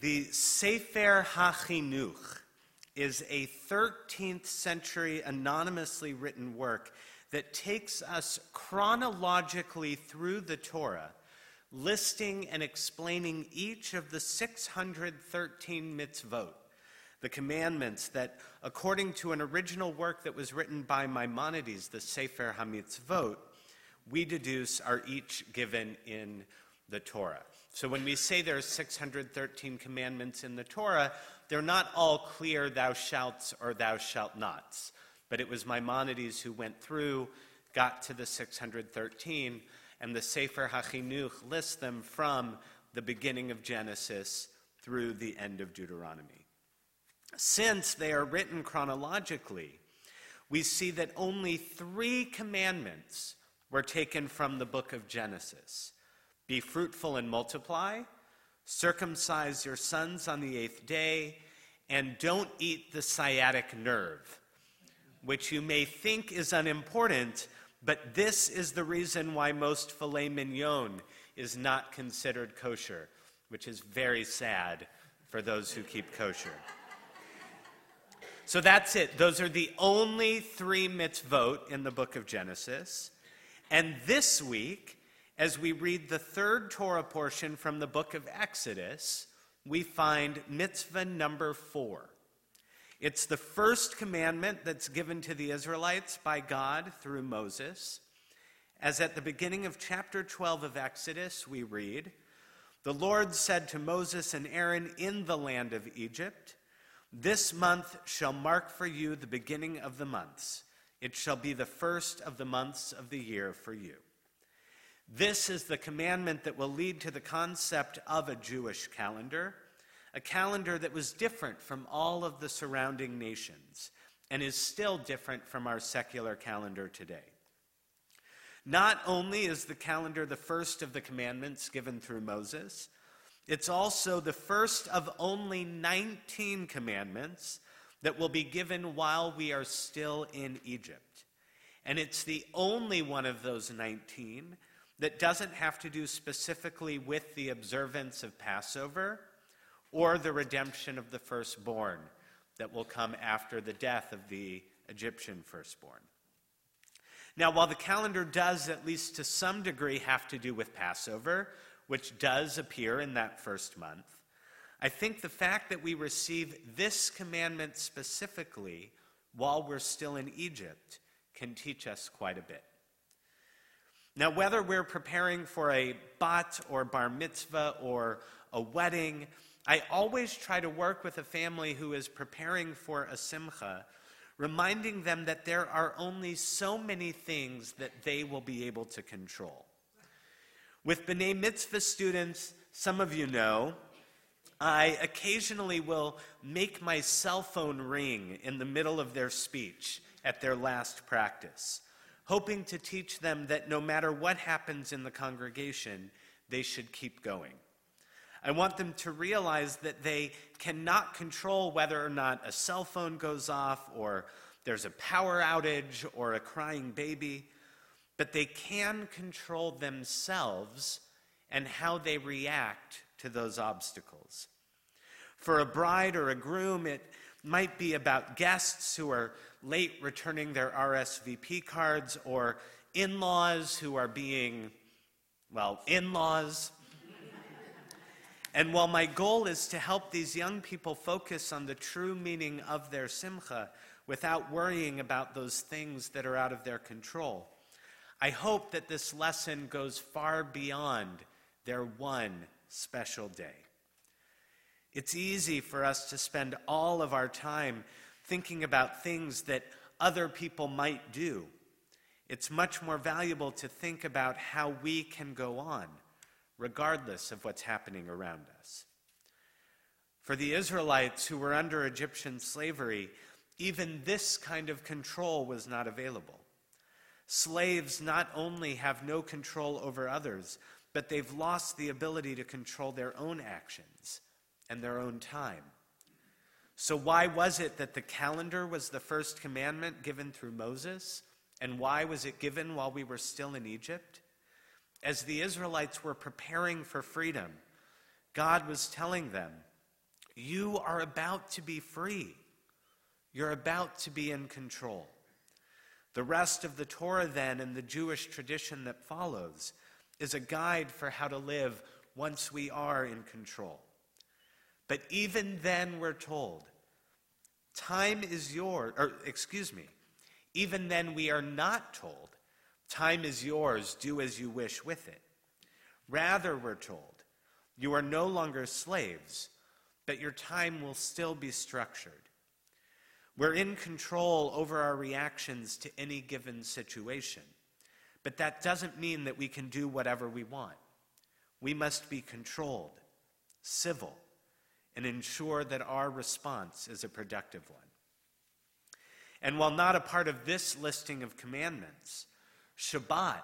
The Sefer HaChinuch is a 13th century anonymously written work that takes us chronologically through the Torah, listing and explaining each of the 613 mitzvot, the commandments that, according to an original work that was written by Maimonides, the Sefer HaMitzvot, we deduce are each given in the Torah. So when we say there are 613 commandments in the Torah, they're not all clear thou shalt or thou shalt nots. But it was Maimonides who went through, got to the 613, and the Sefer HaChinuch lists them from the beginning of Genesis through the end of Deuteronomy. Since they are written chronologically, we see that only three commandments were taken from the book of Genesis Be fruitful and multiply, circumcise your sons on the eighth day, and don't eat the sciatic nerve which you may think is unimportant, but this is the reason why most filet mignon is not considered kosher, which is very sad for those who keep kosher. So that's it. Those are the only three mitzvot in the book of Genesis. And this week, as we read the third Torah portion from the book of Exodus, we find mitzvah number four. It's the first commandment that's given to the Israelites by God through Moses. As at the beginning of chapter 12 of Exodus, we read, The Lord said to Moses and Aaron in the land of Egypt, This month shall mark for you the beginning of the months. It shall be the first of the months of the year for you. This is the commandment that will lead to the concept of a Jewish calendar a calendar that was different from all of the surrounding nations and is still different from our secular calendar today. Not only is the calendar the first of the commandments given through Moses, it's also the first of only 19 commandments that will be given while we are still in Egypt. And it's the only one of those 19 that doesn't have to do specifically with the observance of Passover or the redemption of the firstborn that will come after the death of the Egyptian firstborn. Now, while the calendar does, at least to some degree, have to do with Passover, which does appear in that first month, I think the fact that we receive this commandment specifically while we're still in Egypt can teach us quite a bit. Now, whether we're preparing for a bat or bar mitzvah or a wedding, I always try to work with a family who is preparing for a simcha, reminding them that there are only so many things that they will be able to control. With B'nai Mitzvah students, some of you know, I occasionally will make my cell phone ring in the middle of their speech at their last practice, hoping to teach them that no matter what happens in the congregation, they should keep going. I want them to realize that they cannot control whether or not a cell phone goes off or there's a power outage or a crying baby, but they can control themselves and how they react to those obstacles. For a bride or a groom, it might be about guests who are late returning their RSVP cards or in laws who are being, well, in laws. And while my goal is to help these young people focus on the true meaning of their simcha without worrying about those things that are out of their control, I hope that this lesson goes far beyond their one special day. It's easy for us to spend all of our time thinking about things that other people might do. It's much more valuable to think about how we can go on regardless of what's happening around us. For the Israelites who were under Egyptian slavery, even this kind of control was not available. Slaves not only have no control over others, but they've lost the ability to control their own actions and their own time. So, why was it that the calendar was the first commandment given through Moses? And why was it given while we were still in Egypt? As the Israelites were preparing for freedom, God was telling them, You are about to be free. You're about to be in control. The rest of the Torah, then, and the Jewish tradition that follows, is a guide for how to live once we are in control. But even then, we're told, time is yours, or excuse me, even then, we are not told, time is yours, do as you wish with it. Rather, we're told, you are no longer slaves, but your time will still be structured. We're in control over our reactions to any given situation, but that doesn't mean that we can do whatever we want. We must be controlled, civil, and ensure that our response is a productive one. And while not a part of this listing of commandments, Shabbat,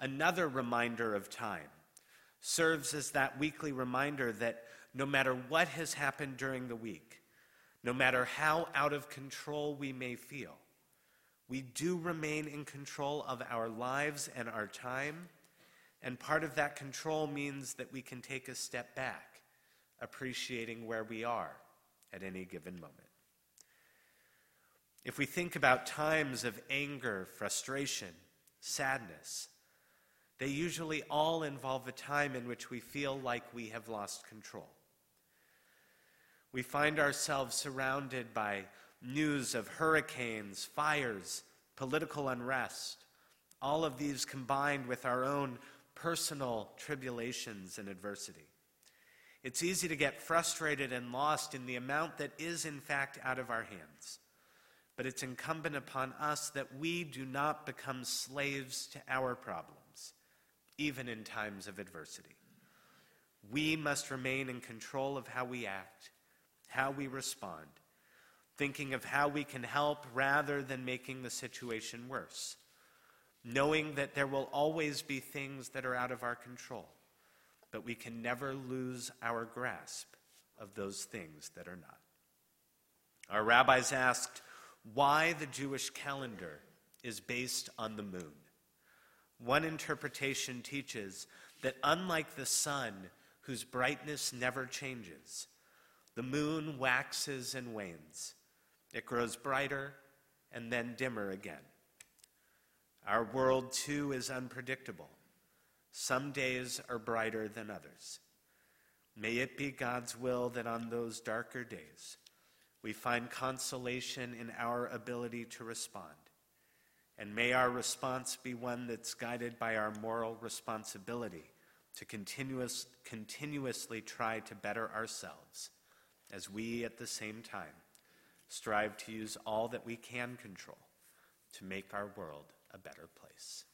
another reminder of time, serves as that weekly reminder that no matter what has happened during the week, no matter how out of control we may feel, we do remain in control of our lives and our time. And part of that control means that we can take a step back, appreciating where we are at any given moment. If we think about times of anger, frustration, sadness, they usually all involve a time in which we feel like we have lost control. We find ourselves surrounded by news of hurricanes, fires, political unrest, all of these combined with our own personal tribulations and adversity. It's easy to get frustrated and lost in the amount that is, in fact, out of our hands. But it's incumbent upon us that we do not become slaves to our problems even in times of adversity. We must remain in control of how we act, how we respond, thinking of how we can help rather than making the situation worse, knowing that there will always be things that are out of our control, but we can never lose our grasp of those things that are not. Our rabbis asked why the Jewish calendar is based on the moon. One interpretation teaches that unlike the sun, whose brightness never changes, the moon waxes and wanes. It grows brighter and then dimmer again. Our world, too, is unpredictable. Some days are brighter than others. May it be God's will that on those darker days we find consolation in our ability to respond and may our response be one that's guided by our moral responsibility to continuous, continuously try to better ourselves as we, at the same time, strive to use all that we can control to make our world a better place.